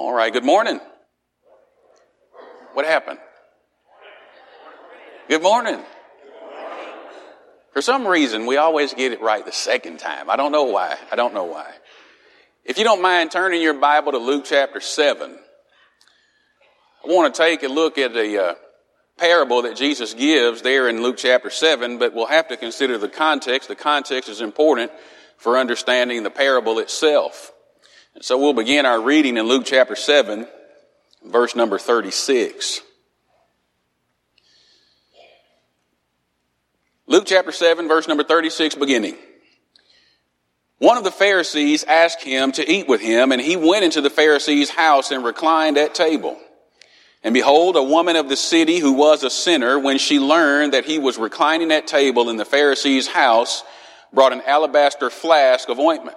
All right, good morning. What happened? Good morning. For some reason, we always get it right the second time. I don't know why. I don't know why. If you don't mind turning your Bible to Luke chapter 7, I want to take a look at a uh, parable that Jesus gives there in Luke chapter 7, but we'll have to consider the context. The context is important for understanding the parable itself. So we'll begin our reading in Luke chapter 7, verse number 36. Luke chapter 7, verse number 36, beginning. One of the Pharisees asked him to eat with him, and he went into the Pharisee's house and reclined at table. And behold, a woman of the city who was a sinner, when she learned that he was reclining at table in the Pharisee's house, brought an alabaster flask of ointment.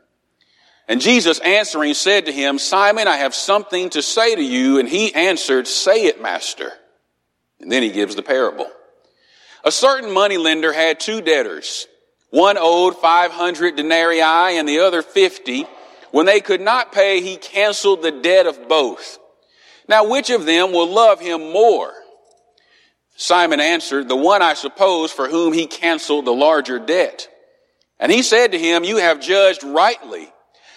And Jesus answering said to him, Simon, I have something to say to you. And he answered, Say it, master. And then he gives the parable. A certain moneylender had two debtors. One owed 500 denarii and the other 50. When they could not pay, he canceled the debt of both. Now, which of them will love him more? Simon answered, the one I suppose for whom he canceled the larger debt. And he said to him, you have judged rightly.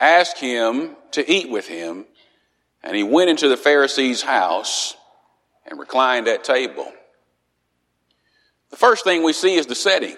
asked him to eat with him, and he went into the Pharisee's house and reclined at table. The first thing we see is the setting.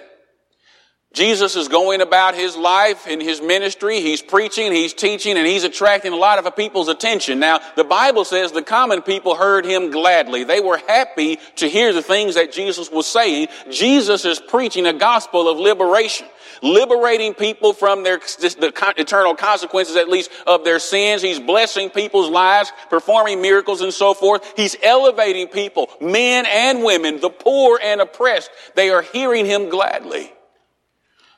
Jesus is going about his life and his ministry. He's preaching, he's teaching, and he's attracting a lot of people's attention. Now, the Bible says the common people heard him gladly. They were happy to hear the things that Jesus was saying. Jesus is preaching a gospel of liberation, liberating people from their the eternal consequences, at least of their sins. He's blessing people's lives, performing miracles and so forth. He's elevating people, men and women, the poor and oppressed. They are hearing him gladly.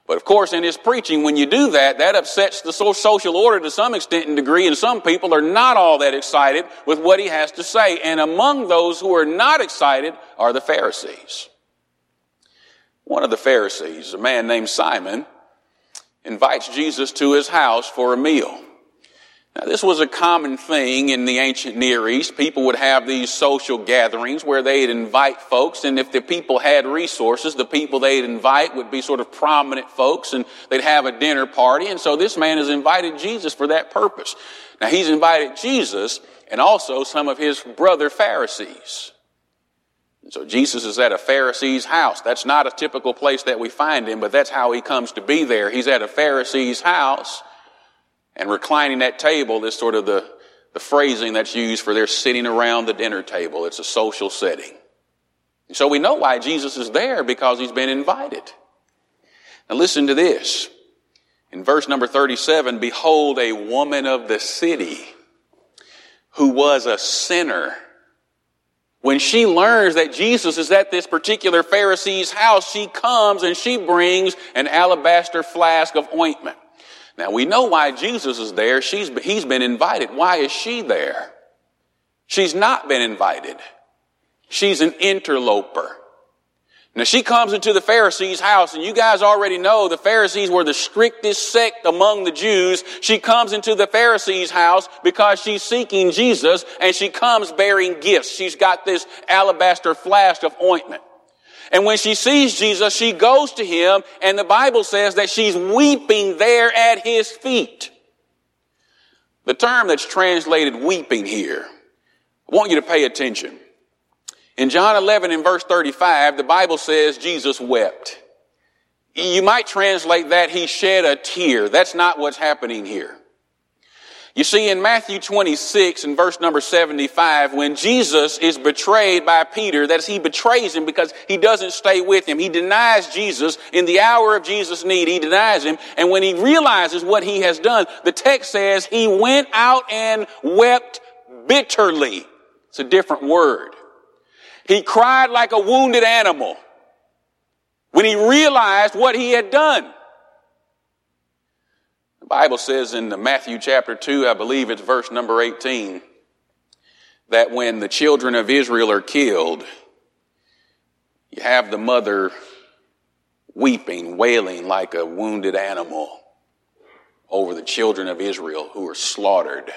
But of course, in his preaching, when you do that, that upsets the social order to some extent and degree, and some people are not all that excited with what he has to say. And among those who are not excited are the Pharisees. One of the Pharisees, a man named Simon, invites Jesus to his house for a meal. Now, this was a common thing in the ancient Near East. People would have these social gatherings where they'd invite folks, and if the people had resources, the people they'd invite would be sort of prominent folks, and they'd have a dinner party. And so this man has invited Jesus for that purpose. Now, he's invited Jesus and also some of his brother Pharisees. So Jesus is at a Pharisee's house. That's not a typical place that we find him, but that's how he comes to be there. He's at a Pharisee's house. And reclining at table is sort of the, the phrasing that's used for they're sitting around the dinner table. It's a social setting. So we know why Jesus is there because he's been invited. Now listen to this. In verse number 37, behold a woman of the city who was a sinner. When she learns that Jesus is at this particular Pharisee's house, she comes and she brings an alabaster flask of ointment. Now we know why Jesus is there. She's, he's been invited. Why is she there? She's not been invited. She's an interloper. Now she comes into the Pharisees' house, and you guys already know the Pharisees were the strictest sect among the Jews. She comes into the Pharisees' house because she's seeking Jesus, and she comes bearing gifts. She's got this alabaster flask of ointment. And when she sees Jesus, she goes to him, and the Bible says that she's weeping there at his feet. The term that's translated weeping here, I want you to pay attention. In John 11 in verse 35, the Bible says Jesus wept. You might translate that he shed a tear. That's not what's happening here. You see, in Matthew 26 and verse number 75, when Jesus is betrayed by Peter, that is, he betrays him because he doesn't stay with him. He denies Jesus in the hour of Jesus' need. He denies him. And when he realizes what he has done, the text says he went out and wept bitterly. It's a different word. He cried like a wounded animal when he realized what he had done. The Bible says in Matthew chapter 2, I believe it's verse number 18, that when the children of Israel are killed, you have the mother weeping, wailing like a wounded animal over the children of Israel who are slaughtered.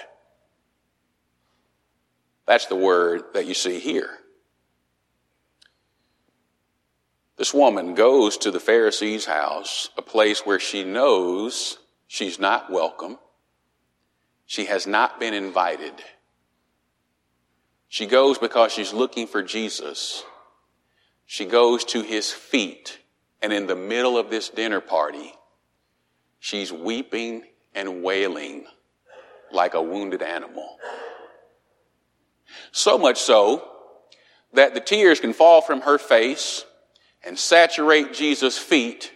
That's the word that you see here. This woman goes to the Pharisee's house, a place where she knows she's not welcome. She has not been invited. She goes because she's looking for Jesus. She goes to his feet, and in the middle of this dinner party, she's weeping and wailing like a wounded animal. So much so that the tears can fall from her face and saturate Jesus' feet,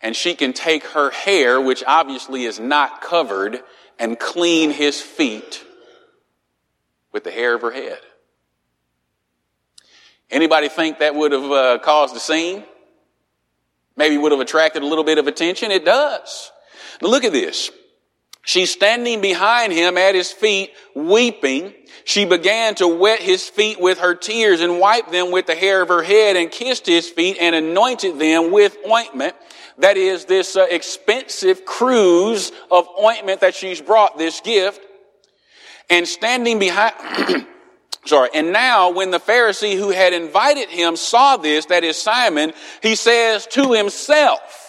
and she can take her hair, which obviously is not covered, and clean his feet with the hair of her head. Anybody think that would have uh, caused a scene? Maybe would have attracted a little bit of attention? It does. Now look at this. She's standing behind him at his feet, weeping. She began to wet his feet with her tears and wiped them with the hair of her head and kissed his feet and anointed them with ointment. That is this uh, expensive cruse of ointment that she's brought, this gift. And standing behind, sorry, and now when the Pharisee who had invited him saw this, that is Simon, he says to himself,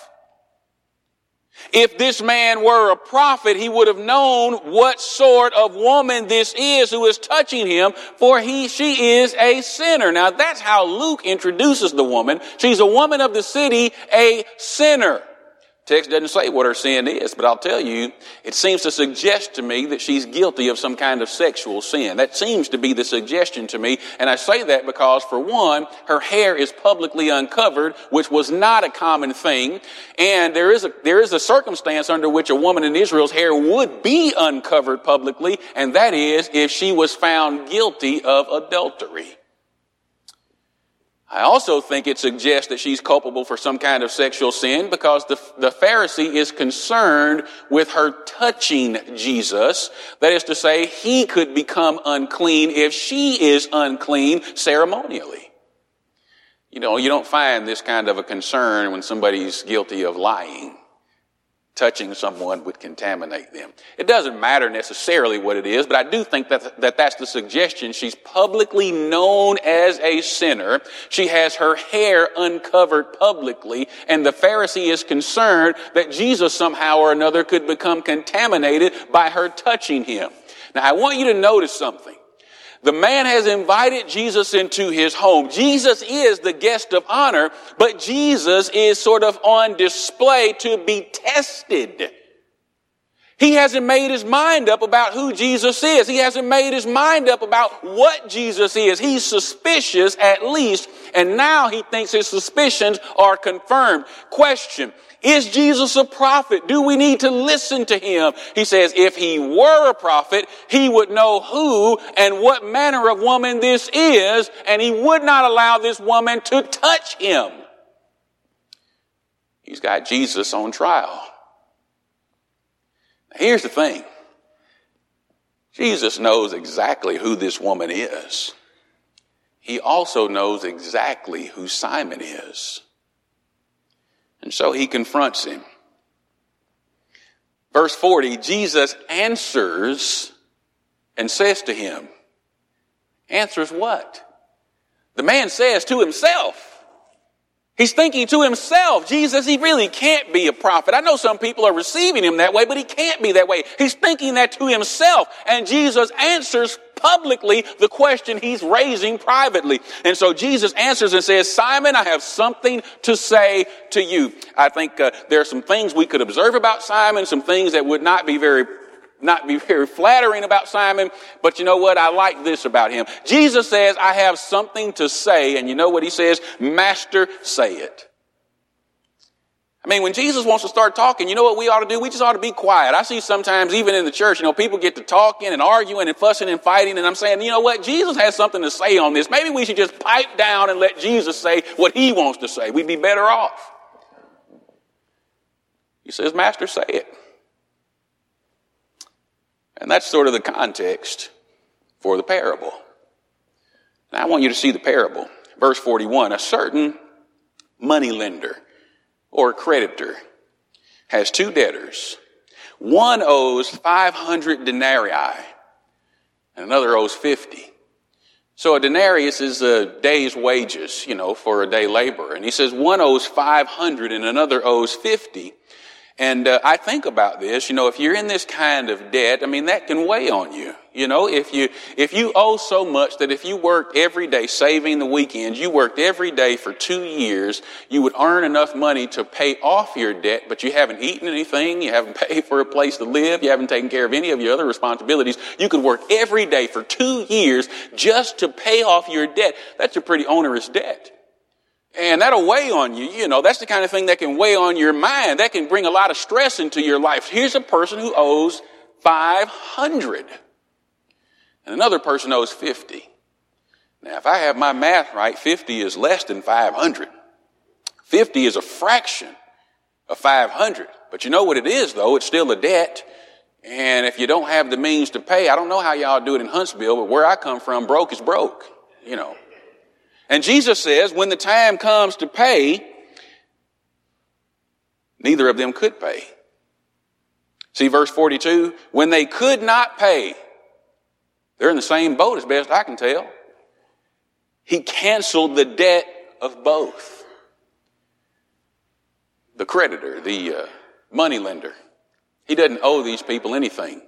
if this man were a prophet, he would have known what sort of woman this is who is touching him, for he, she is a sinner. Now that's how Luke introduces the woman. She's a woman of the city, a sinner. Text doesn't say what her sin is, but I'll tell you, it seems to suggest to me that she's guilty of some kind of sexual sin. That seems to be the suggestion to me. And I say that because, for one, her hair is publicly uncovered, which was not a common thing. And there is a, there is a circumstance under which a woman in Israel's hair would be uncovered publicly, and that is if she was found guilty of adultery. I also think it suggests that she's culpable for some kind of sexual sin because the, the Pharisee is concerned with her touching Jesus. That is to say, he could become unclean if she is unclean ceremonially. You know, you don't find this kind of a concern when somebody's guilty of lying touching someone would contaminate them. It doesn't matter necessarily what it is, but I do think that, that that's the suggestion. She's publicly known as a sinner. She has her hair uncovered publicly, and the Pharisee is concerned that Jesus somehow or another could become contaminated by her touching him. Now I want you to notice something. The man has invited Jesus into his home. Jesus is the guest of honor, but Jesus is sort of on display to be tested. He hasn't made his mind up about who Jesus is. He hasn't made his mind up about what Jesus is. He's suspicious at least, and now he thinks his suspicions are confirmed. Question. Is Jesus a prophet? Do we need to listen to him? He says, if he were a prophet, he would know who and what manner of woman this is, and he would not allow this woman to touch him. He's got Jesus on trial. Here's the thing. Jesus knows exactly who this woman is. He also knows exactly who Simon is. And so he confronts him. Verse 40, Jesus answers and says to him, Answers what? The man says to himself, He's thinking to himself, Jesus, he really can't be a prophet. I know some people are receiving him that way, but he can't be that way. He's thinking that to himself. And Jesus answers publicly the question he's raising privately. And so Jesus answers and says, Simon, I have something to say to you. I think uh, there are some things we could observe about Simon, some things that would not be very not be very flattering about Simon, but you know what? I like this about him. Jesus says, I have something to say, and you know what he says? Master, say it. I mean, when Jesus wants to start talking, you know what we ought to do? We just ought to be quiet. I see sometimes, even in the church, you know, people get to talking and arguing and fussing and fighting, and I'm saying, you know what? Jesus has something to say on this. Maybe we should just pipe down and let Jesus say what he wants to say. We'd be better off. He says, Master, say it. And that's sort of the context for the parable. Now I want you to see the parable. Verse 41, a certain money lender or creditor has two debtors. One owes 500 denarii and another owes 50. So a denarius is a day's wages, you know, for a day laborer. And he says one owes 500 and another owes 50. And uh, I think about this, you know, if you're in this kind of debt, I mean, that can weigh on you. You know, if you, if you owe so much that if you worked every day saving the weekends, you worked every day for two years, you would earn enough money to pay off your debt, but you haven't eaten anything, you haven't paid for a place to live, you haven't taken care of any of your other responsibilities. You could work every day for two years just to pay off your debt. That's a pretty onerous debt. And that'll weigh on you. You know, that's the kind of thing that can weigh on your mind. That can bring a lot of stress into your life. Here's a person who owes 500 and another person owes 50. Now, if I have my math right, 50 is less than 500. 50 is a fraction of 500. But you know what it is though? It's still a debt. And if you don't have the means to pay, I don't know how y'all do it in Huntsville, but where I come from, broke is broke. You know. And Jesus says, when the time comes to pay, neither of them could pay. See verse 42? When they could not pay, they're in the same boat as best I can tell. He canceled the debt of both. The creditor, the uh, money lender. He doesn't owe these people anything.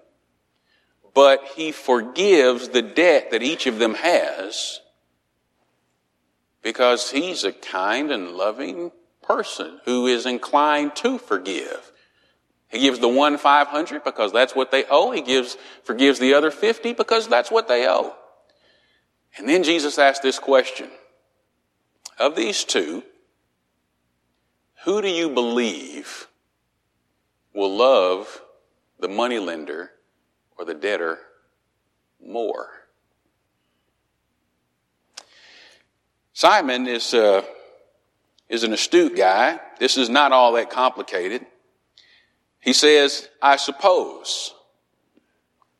But he forgives the debt that each of them has because he's a kind and loving person who is inclined to forgive. He gives the one 500 because that's what they owe. He gives, forgives the other 50 because that's what they owe. And then Jesus asked this question. Of these two, who do you believe will love the moneylender or the debtor more? Simon is, uh, is an astute guy. This is not all that complicated. He says, I suppose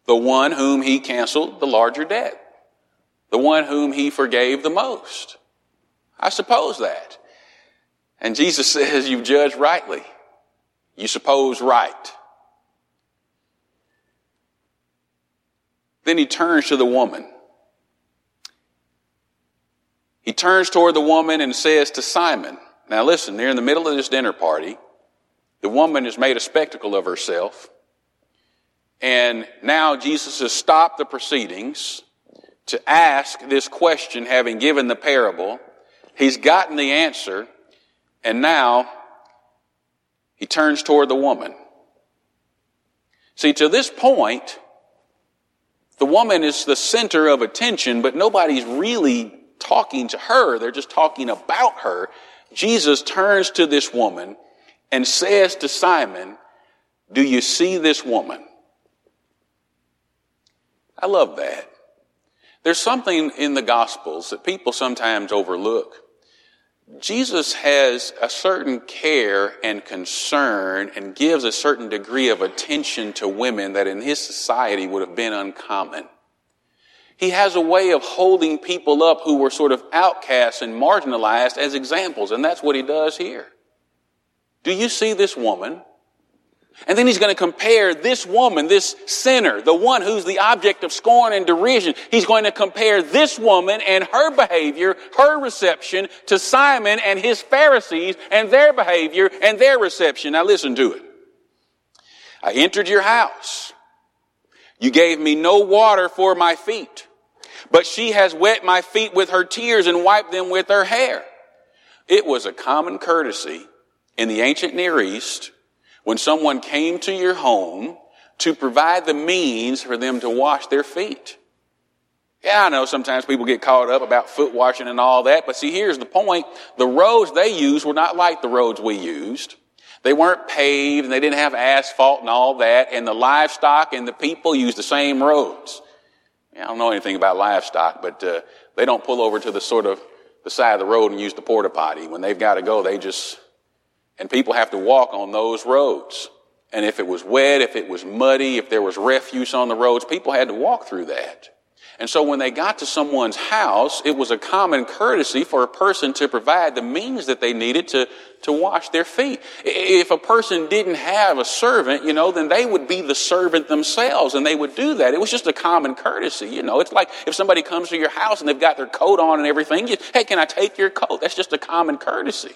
the one whom he canceled the larger debt, the one whom he forgave the most. I suppose that. And Jesus says, You've judged rightly. You suppose right. Then he turns to the woman. He turns toward the woman and says to Simon, Now listen, they're in the middle of this dinner party. The woman has made a spectacle of herself. And now Jesus has stopped the proceedings to ask this question, having given the parable. He's gotten the answer, and now he turns toward the woman. See, to this point, the woman is the center of attention, but nobody's really talking to her. They're just talking about her. Jesus turns to this woman and says to Simon, do you see this woman? I love that. There's something in the Gospels that people sometimes overlook. Jesus has a certain care and concern and gives a certain degree of attention to women that in his society would have been uncommon. He has a way of holding people up who were sort of outcasts and marginalized as examples, and that's what he does here. Do you see this woman and then he's going to compare this woman, this sinner, the one who's the object of scorn and derision. He's going to compare this woman and her behavior, her reception to Simon and his Pharisees and their behavior and their reception. Now listen to it. I entered your house. You gave me no water for my feet, but she has wet my feet with her tears and wiped them with her hair. It was a common courtesy in the ancient Near East when someone came to your home to provide the means for them to wash their feet. Yeah, I know sometimes people get caught up about foot washing and all that, but see, here's the point. The roads they used were not like the roads we used. They weren't paved and they didn't have asphalt and all that, and the livestock and the people used the same roads. I don't know anything about livestock, but uh, they don't pull over to the sort of the side of the road and use the porta potty. When they've got to go, they just and people have to walk on those roads. And if it was wet, if it was muddy, if there was refuse on the roads, people had to walk through that. And so when they got to someone's house, it was a common courtesy for a person to provide the means that they needed to, to wash their feet. If a person didn't have a servant, you know, then they would be the servant themselves and they would do that. It was just a common courtesy, you know. It's like if somebody comes to your house and they've got their coat on and everything, you, hey, can I take your coat? That's just a common courtesy.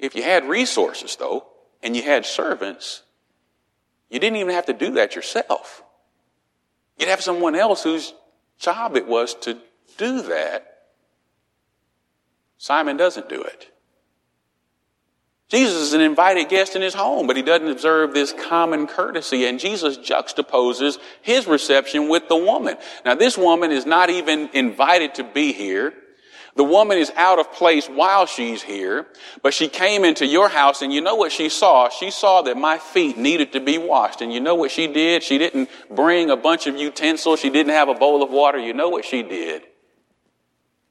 If you had resources, though, and you had servants, you didn't even have to do that yourself. You'd have someone else whose job it was to do that. Simon doesn't do it. Jesus is an invited guest in his home, but he doesn't observe this common courtesy. And Jesus juxtaposes his reception with the woman. Now, this woman is not even invited to be here. The woman is out of place while she's here, but she came into your house and you know what she saw? She saw that my feet needed to be washed. And you know what she did? She didn't bring a bunch of utensils. She didn't have a bowl of water. You know what she did?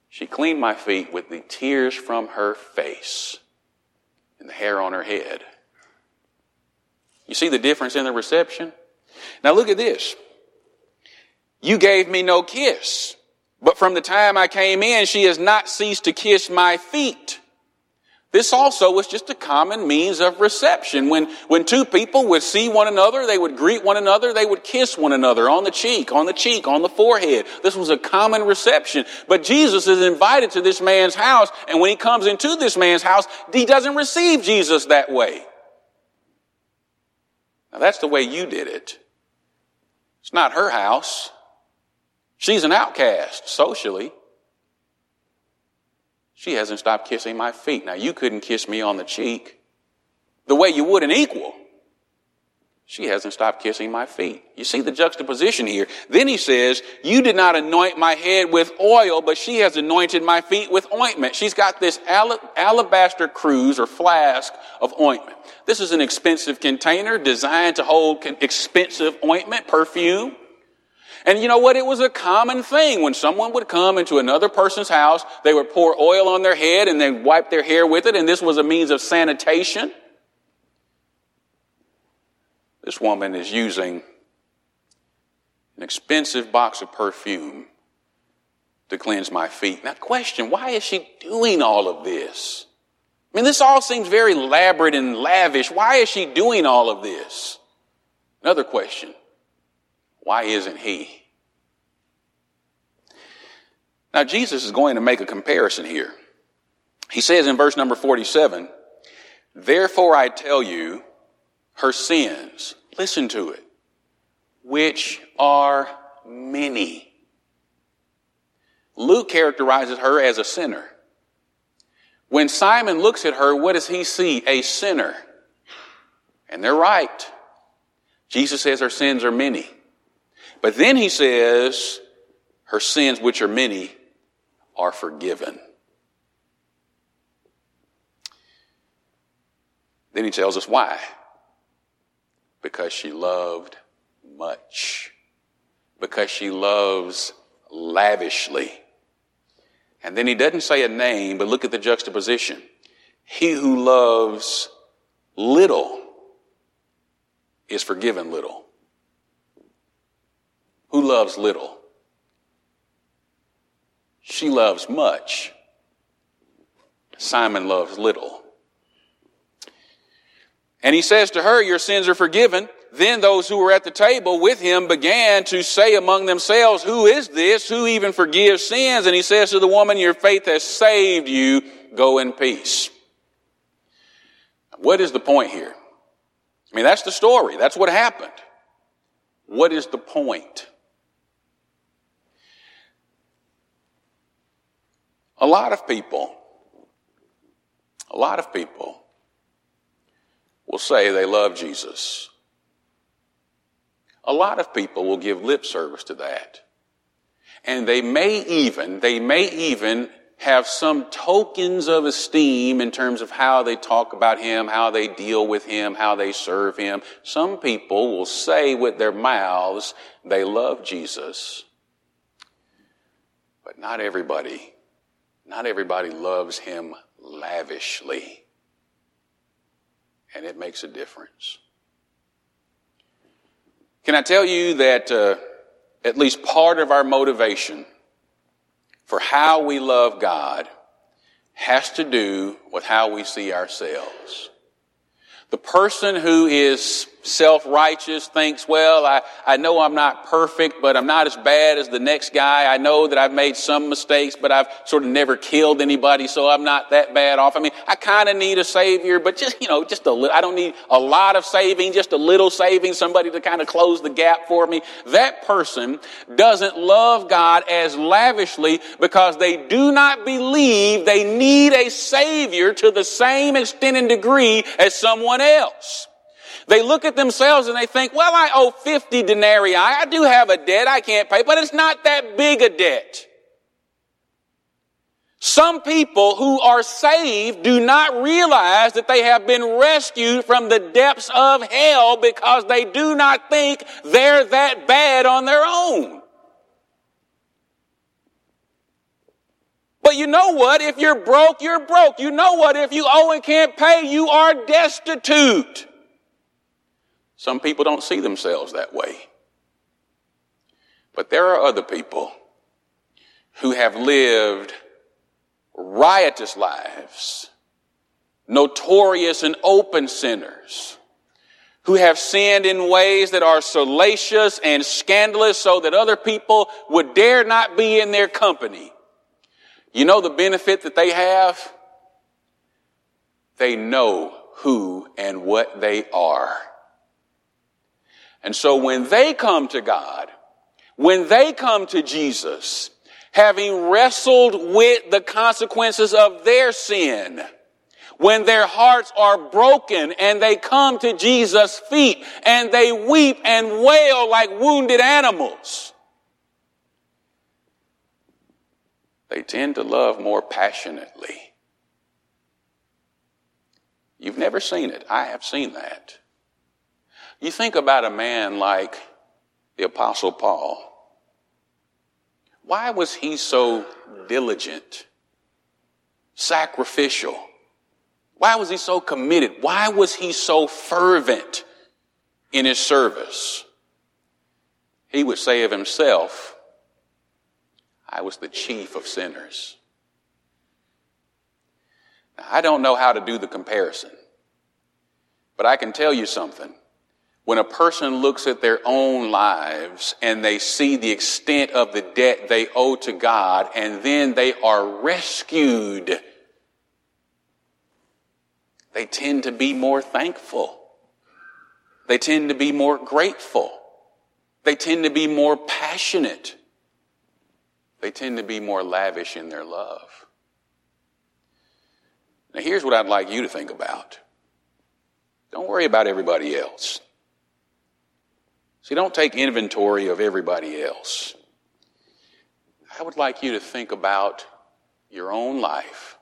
She cleaned my feet with the tears from her face and the hair on her head. You see the difference in the reception? Now look at this. You gave me no kiss. But from the time I came in, she has not ceased to kiss my feet. This also was just a common means of reception. When, when two people would see one another, they would greet one another, they would kiss one another on the cheek, on the cheek, on the forehead. This was a common reception. But Jesus is invited to this man's house, and when he comes into this man's house, he doesn't receive Jesus that way. Now that's the way you did it. It's not her house. She's an outcast socially. She hasn't stopped kissing my feet. Now, you couldn't kiss me on the cheek the way you would an equal. She hasn't stopped kissing my feet. You see the juxtaposition here. Then he says, You did not anoint my head with oil, but she has anointed my feet with ointment. She's got this alabaster cruse or flask of ointment. This is an expensive container designed to hold expensive ointment, perfume. And you know what? It was a common thing. When someone would come into another person's house, they would pour oil on their head and then wipe their hair with it, and this was a means of sanitation. This woman is using an expensive box of perfume to cleanse my feet. Now, question, why is she doing all of this? I mean, this all seems very elaborate and lavish. Why is she doing all of this? Another question. Why isn't he? Now, Jesus is going to make a comparison here. He says in verse number 47, Therefore I tell you, her sins, listen to it, which are many. Luke characterizes her as a sinner. When Simon looks at her, what does he see? A sinner. And they're right. Jesus says her sins are many. But then he says her sins, which are many, are forgiven. Then he tells us why. Because she loved much. Because she loves lavishly. And then he doesn't say a name, but look at the juxtaposition. He who loves little is forgiven little. Who loves little? She loves much. Simon loves little. And he says to her, Your sins are forgiven. Then those who were at the table with him began to say among themselves, Who is this? Who even forgives sins? And he says to the woman, Your faith has saved you. Go in peace. What is the point here? I mean, that's the story. That's what happened. What is the point? A lot of people, a lot of people will say they love Jesus. A lot of people will give lip service to that. And they may even, they may even have some tokens of esteem in terms of how they talk about him, how they deal with him, how they serve him. Some people will say with their mouths they love Jesus. But not everybody, not everybody loves him lavishly. And it makes a difference. Can I tell you that uh, at least part of our motivation for how we love God has to do with how we see ourselves. The person who is self-righteous thinks, well, I, I know I'm not perfect, but I'm not as bad as the next guy. I know that I've made some mistakes, but I've sort of never killed anybody, so I'm not that bad off. I mean, I kind of need a savior, but just, you know, just a little, I don't need a lot of saving, just a little saving, somebody to kind of close the gap for me. That person doesn't love God as lavishly because they do not believe they need a savior to the same extent and degree as someone else. They look at themselves and they think, well, I owe 50 denarii. I do have a debt I can't pay, but it's not that big a debt. Some people who are saved do not realize that they have been rescued from the depths of hell because they do not think they're that bad on their own. But you know what? If you're broke, you're broke. You know what? If you owe and can't pay, you are destitute. Some people don't see themselves that way. But there are other people who have lived riotous lives, notorious and open sinners, who have sinned in ways that are salacious and scandalous so that other people would dare not be in their company. You know the benefit that they have? They know who and what they are. And so when they come to God, when they come to Jesus, having wrestled with the consequences of their sin, when their hearts are broken and they come to Jesus' feet and they weep and wail like wounded animals, they tend to love more passionately. You've never seen it. I have seen that. You think about a man like the Apostle Paul. Why was he so diligent, sacrificial? Why was he so committed? Why was he so fervent in his service? He would say of himself, I was the chief of sinners. Now, I don't know how to do the comparison, but I can tell you something when a person looks at their own lives and they see the extent of the debt they owe to God and then they are rescued, they tend to be more thankful. They tend to be more grateful. They tend to be more passionate. They tend to be more lavish in their love. Now here's what I'd like you to think about. Don't worry about everybody else. See, don't take inventory of everybody else. I would like you to think about your own life,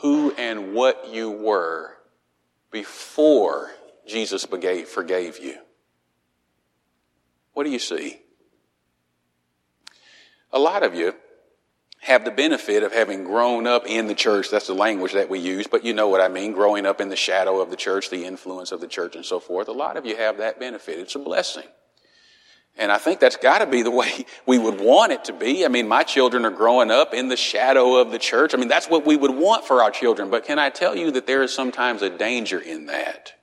who and what you were before Jesus forgave you. What do you see? A lot of you have the benefit of having grown up in the church. That's the language that we use, but you know what I mean. Growing up in the shadow of the church, the influence of the church and so forth. A lot of you have that benefit. It's a blessing. And I think that's got to be the way we would want it to be. I mean, my children are growing up in the shadow of the church. I mean, that's what we would want for our children. But can I tell you that there is sometimes a danger in that?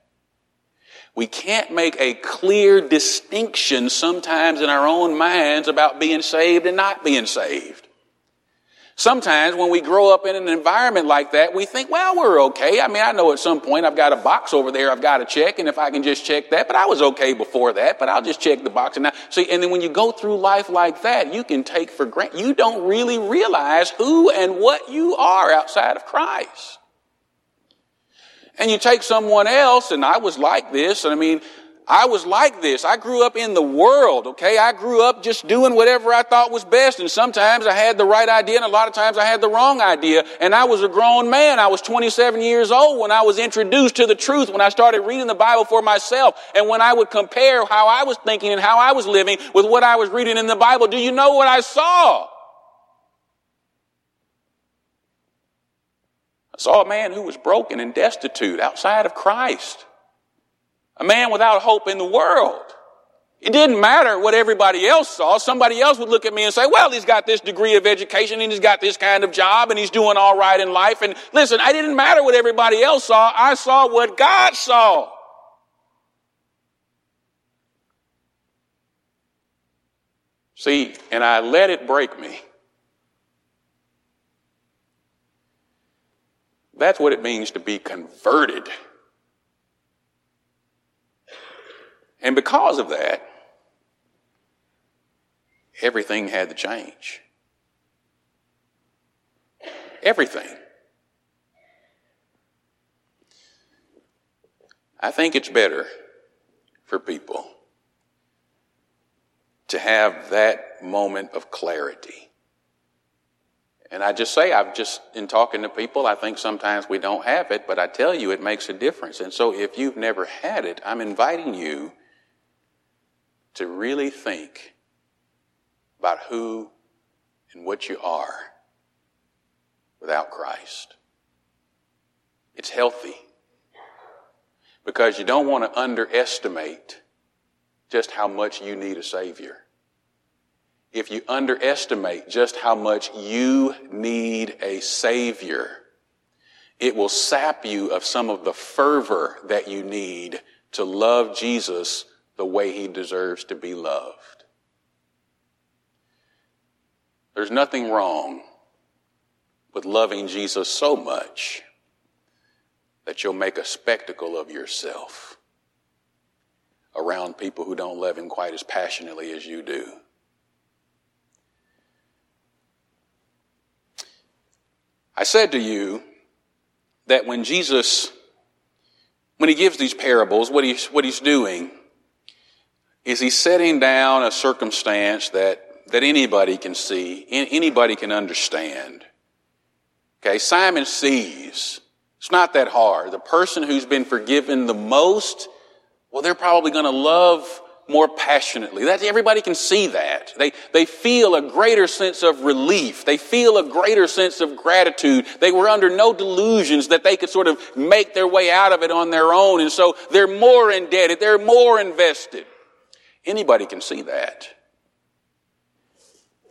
We can't make a clear distinction sometimes in our own minds about being saved and not being saved. Sometimes when we grow up in an environment like that, we think, well, we're okay. I mean, I know at some point I've got a box over there I've got to check, and if I can just check that, but I was okay before that, but I'll just check the box. And now, see, and then when you go through life like that, you can take for granted, you don't really realize who and what you are outside of Christ. And you take someone else, and I was like this, and I mean, I was like this. I grew up in the world, okay? I grew up just doing whatever I thought was best, and sometimes I had the right idea, and a lot of times I had the wrong idea. And I was a grown man. I was 27 years old when I was introduced to the truth, when I started reading the Bible for myself, and when I would compare how I was thinking and how I was living with what I was reading in the Bible. Do you know what I saw? I saw a man who was broken and destitute outside of Christ a man without hope in the world. It didn't matter what everybody else saw. Somebody else would look at me and say, well, he's got this degree of education and he's got this kind of job and he's doing all right in life. And listen, I didn't matter what everybody else saw. I saw what God saw. See, and I let it break me. That's what it means to be converted. And because of that, everything had to change. Everything. I think it's better for people to have that moment of clarity. And I just say, I've just, in talking to people, I think sometimes we don't have it, but I tell you it makes a difference. And so if you've never had it, I'm inviting you to really think about who and what you are without Christ. It's healthy because you don't want to underestimate just how much you need a Savior. If you underestimate just how much you need a Savior, it will sap you of some of the fervor that you need to love Jesus the way he deserves to be loved. There's nothing wrong with loving Jesus so much that you'll make a spectacle of yourself around people who don't love him quite as passionately as you do. I said to you that when Jesus, when he gives these parables, what he's, what he's doing is he's setting down a circumstance that, that anybody can see, anybody can understand. Okay, Simon sees. It's not that hard. The person who's been forgiven the most, well, they're probably going to love more passionately. That everybody can see that. They, they feel a greater sense of relief. They feel a greater sense of gratitude. They were under no delusions that they could sort of make their way out of it on their own. And so they're more indebted. They're more invested. Anybody can see that.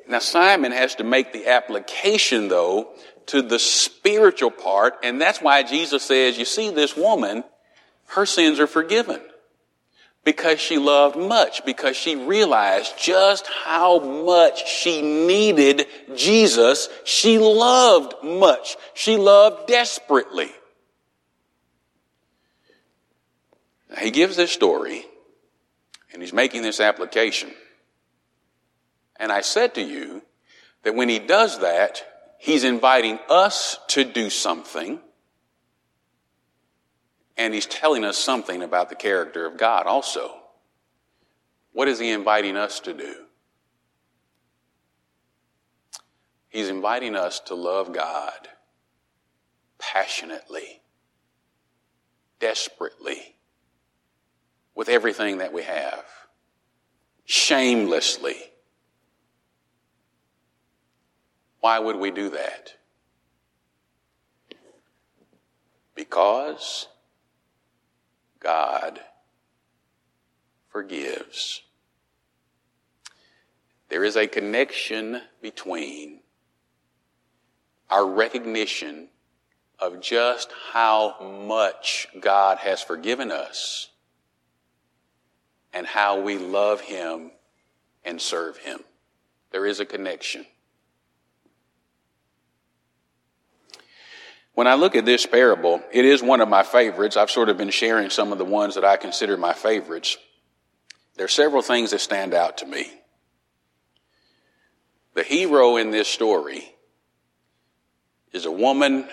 Now, Simon has to make the application, though, to the spiritual part, and that's why Jesus says, You see, this woman, her sins are forgiven because she loved much, because she realized just how much she needed Jesus. She loved much. She loved desperately. Now, he gives this story and he's making this application. And I said to you that when he does that, he's inviting us to do something. And he's telling us something about the character of God also. What is he inviting us to do? He's inviting us to love God passionately, desperately, with everything that we have, shamelessly. Why would we do that? Because God forgives. There is a connection between our recognition of just how much God has forgiven us and how we love Him and serve Him. There is a connection. When I look at this parable, it is one of my favorites. I've sort of been sharing some of the ones that I consider my favorites. There are several things that stand out to me. The hero in this story is a woman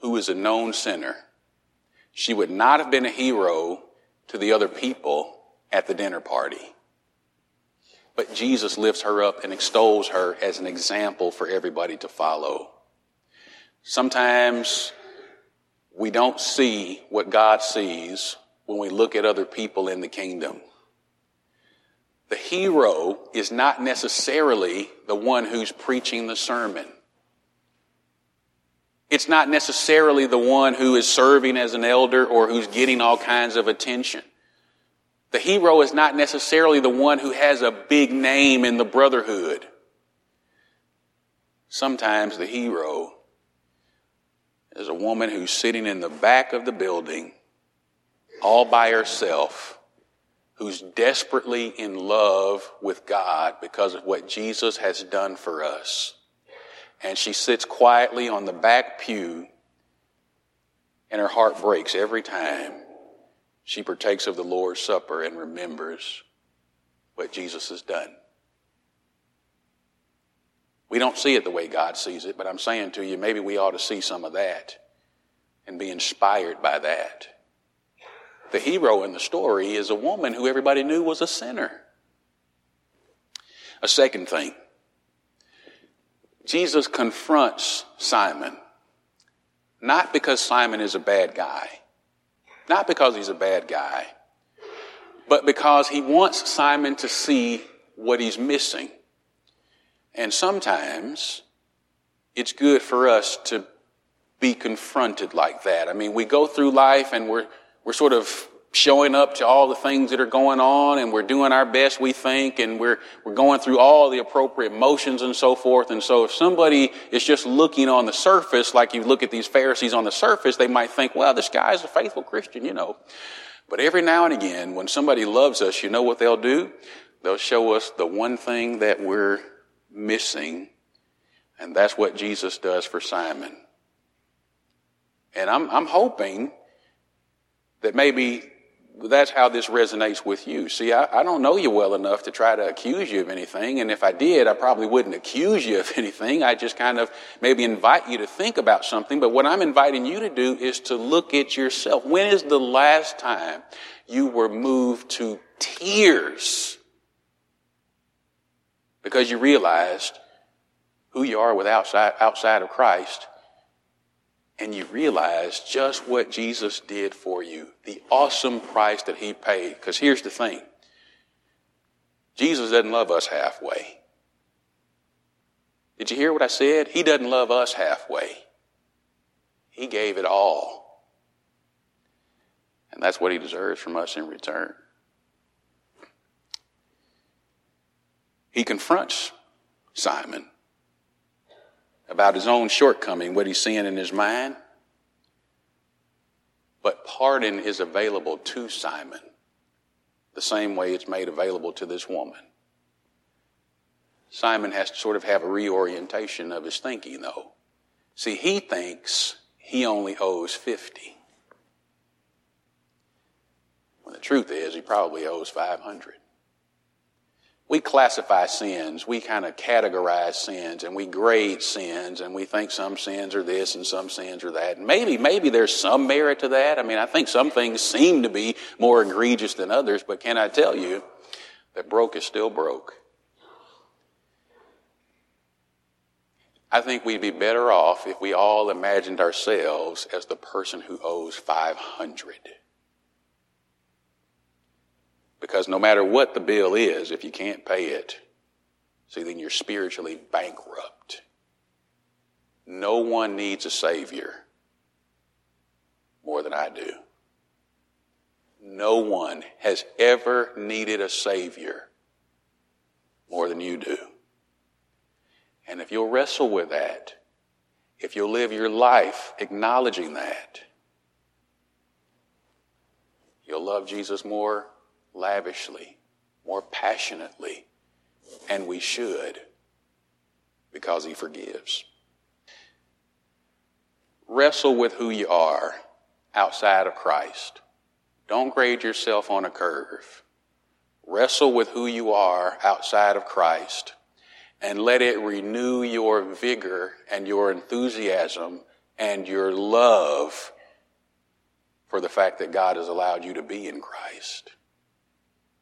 who is a known sinner. She would not have been a hero to the other people at the dinner party. But Jesus lifts her up and extols her as an example for everybody to follow. Sometimes we don't see what God sees when we look at other people in the kingdom. The hero is not necessarily the one who's preaching the sermon. It's not necessarily the one who is serving as an elder or who's getting all kinds of attention. The hero is not necessarily the one who has a big name in the brotherhood. Sometimes the hero is a woman who's sitting in the back of the building all by herself, who's desperately in love with God because of what Jesus has done for us and she sits quietly on the back pew, and her heart breaks every time she partakes of the Lord's Supper and remembers what Jesus has done. We don't see it the way God sees it, but I'm saying to you, maybe we ought to see some of that and be inspired by that. The hero in the story is a woman who everybody knew was a sinner. A second thing, Jesus confronts Simon, not because Simon is a bad guy, not because he's a bad guy, but because he wants Simon to see what he's missing. And sometimes it's good for us to be confronted like that. I mean, we go through life and we're, we're sort of showing up to all the things that are going on and we're doing our best, we think, and we're, we're going through all the appropriate motions and so forth. And so if somebody is just looking on the surface, like you look at these Pharisees on the surface, they might think, well, this guy is a faithful Christian, you know. But every now and again, when somebody loves us, you know what they'll do? They'll show us the one thing that we're missing. And that's what Jesus does for Simon. And I'm, I'm hoping that maybe that's how this resonates with you. See, I, I, don't know you well enough to try to accuse you of anything. And if I did, I probably wouldn't accuse you of anything. I just kind of maybe invite you to think about something. But what I'm inviting you to do is to look at yourself. When is the last time you were moved to tears because you realized who you are without outside, outside of Christ and you realize just what Jesus did for you, the awesome price that he paid. Because here's the thing Jesus doesn't love us halfway. Did you hear what I said? He doesn't love us halfway. He gave it all. And that's what he deserves from us in return. He confronts Simon about his own shortcoming, what he's seeing in his mind. But pardon is available to Simon the same way it's made available to this woman. Simon has to sort of have a reorientation of his thinking, though. See, he thinks he only owes 50. When the truth is, he probably owes 500 we classify sins. We kind of categorize sins and we grade sins and we think some sins are this and some sins are that. maybe, maybe there's some merit to that. I mean, I think some things seem to be more egregious than others, but can I tell you that broke is still broke. I think we'd be better off if we all imagined ourselves as the person who owes 500. Because no matter what the bill is, if you can't pay it, see, then you're spiritually bankrupt. No one needs a Savior more than I do. No one has ever needed a Savior more than you do. And if you'll wrestle with that, if you'll live your life acknowledging that, you'll love Jesus more lavishly, more passionately, and we should because he forgives. Wrestle with who you are outside of Christ. Don't grade yourself on a curve. Wrestle with who you are outside of Christ and let it renew your vigor and your enthusiasm and your love for the fact that God has allowed you to be in Christ.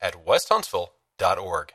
at westhuntsville.org.